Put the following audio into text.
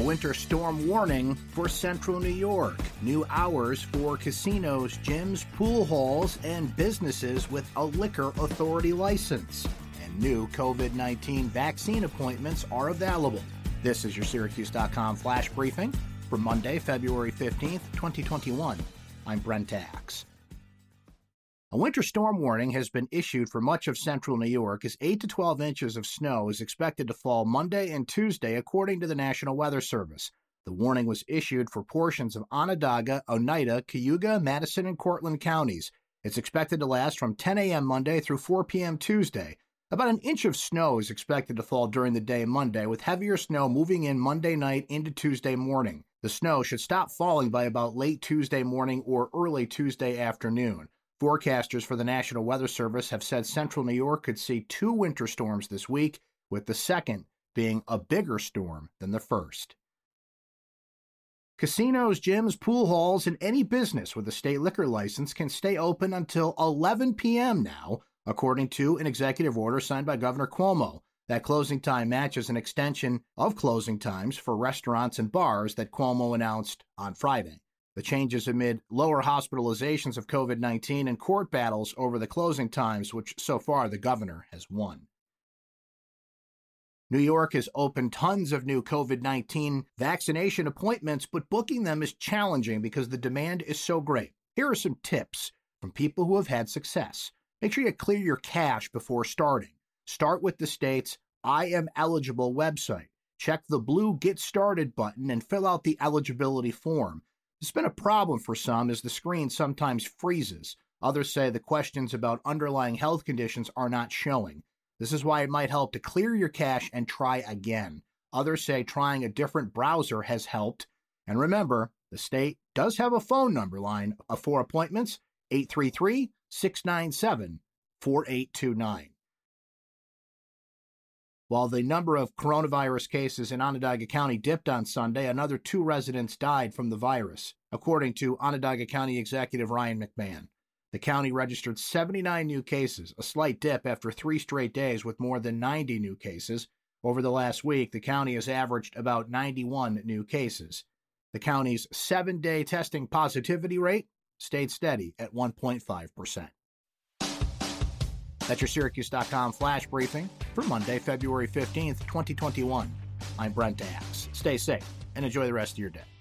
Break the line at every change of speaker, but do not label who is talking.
A winter storm warning for central New York. New hours for casinos, gyms, pool halls, and businesses with a liquor authority license. And new COVID 19 vaccine appointments are available. This is your Syracuse.com flash briefing for Monday, February 15th, 2021. I'm Brent Axe. A winter storm warning has been issued for much of central New York as 8 to 12 inches of snow is expected to fall Monday and Tuesday, according to the National Weather Service. The warning was issued for portions of Onondaga, Oneida, Cayuga, Madison, and Cortland counties. It's expected to last from 10 a.m. Monday through 4 p.m. Tuesday. About an inch of snow is expected to fall during the day Monday, with heavier snow moving in Monday night into Tuesday morning. The snow should stop falling by about late Tuesday morning or early Tuesday afternoon. Forecasters for the National Weather Service have said central New York could see two winter storms this week, with the second being a bigger storm than the first. Casinos, gyms, pool halls, and any business with a state liquor license can stay open until 11 p.m. now, according to an executive order signed by Governor Cuomo. That closing time matches an extension of closing times for restaurants and bars that Cuomo announced on Friday. The changes amid lower hospitalizations of COVID 19 and court battles over the closing times, which so far the governor has won. New York has opened tons of new COVID 19 vaccination appointments, but booking them is challenging because the demand is so great. Here are some tips from people who have had success. Make sure you clear your cache before starting. Start with the state's I am eligible website. Check the blue Get Started button and fill out the eligibility form. It's been a problem for some as the screen sometimes freezes. Others say the questions about underlying health conditions are not showing. This is why it might help to clear your cache and try again. Others say trying a different browser has helped. And remember, the state does have a phone number line uh, for appointments 833 697 4829. While the number of coronavirus cases in Onondaga County dipped on Sunday, another two residents died from the virus, according to Onondaga County Executive Ryan McMahon. The county registered 79 new cases, a slight dip after three straight days with more than 90 new cases. Over the last week, the county has averaged about 91 new cases. The county's seven day testing positivity rate stayed steady at 1.5%. That's your Syracuse.com flash briefing for Monday, February 15th, 2021. I'm Brent Axe. Stay safe and enjoy the rest of your day.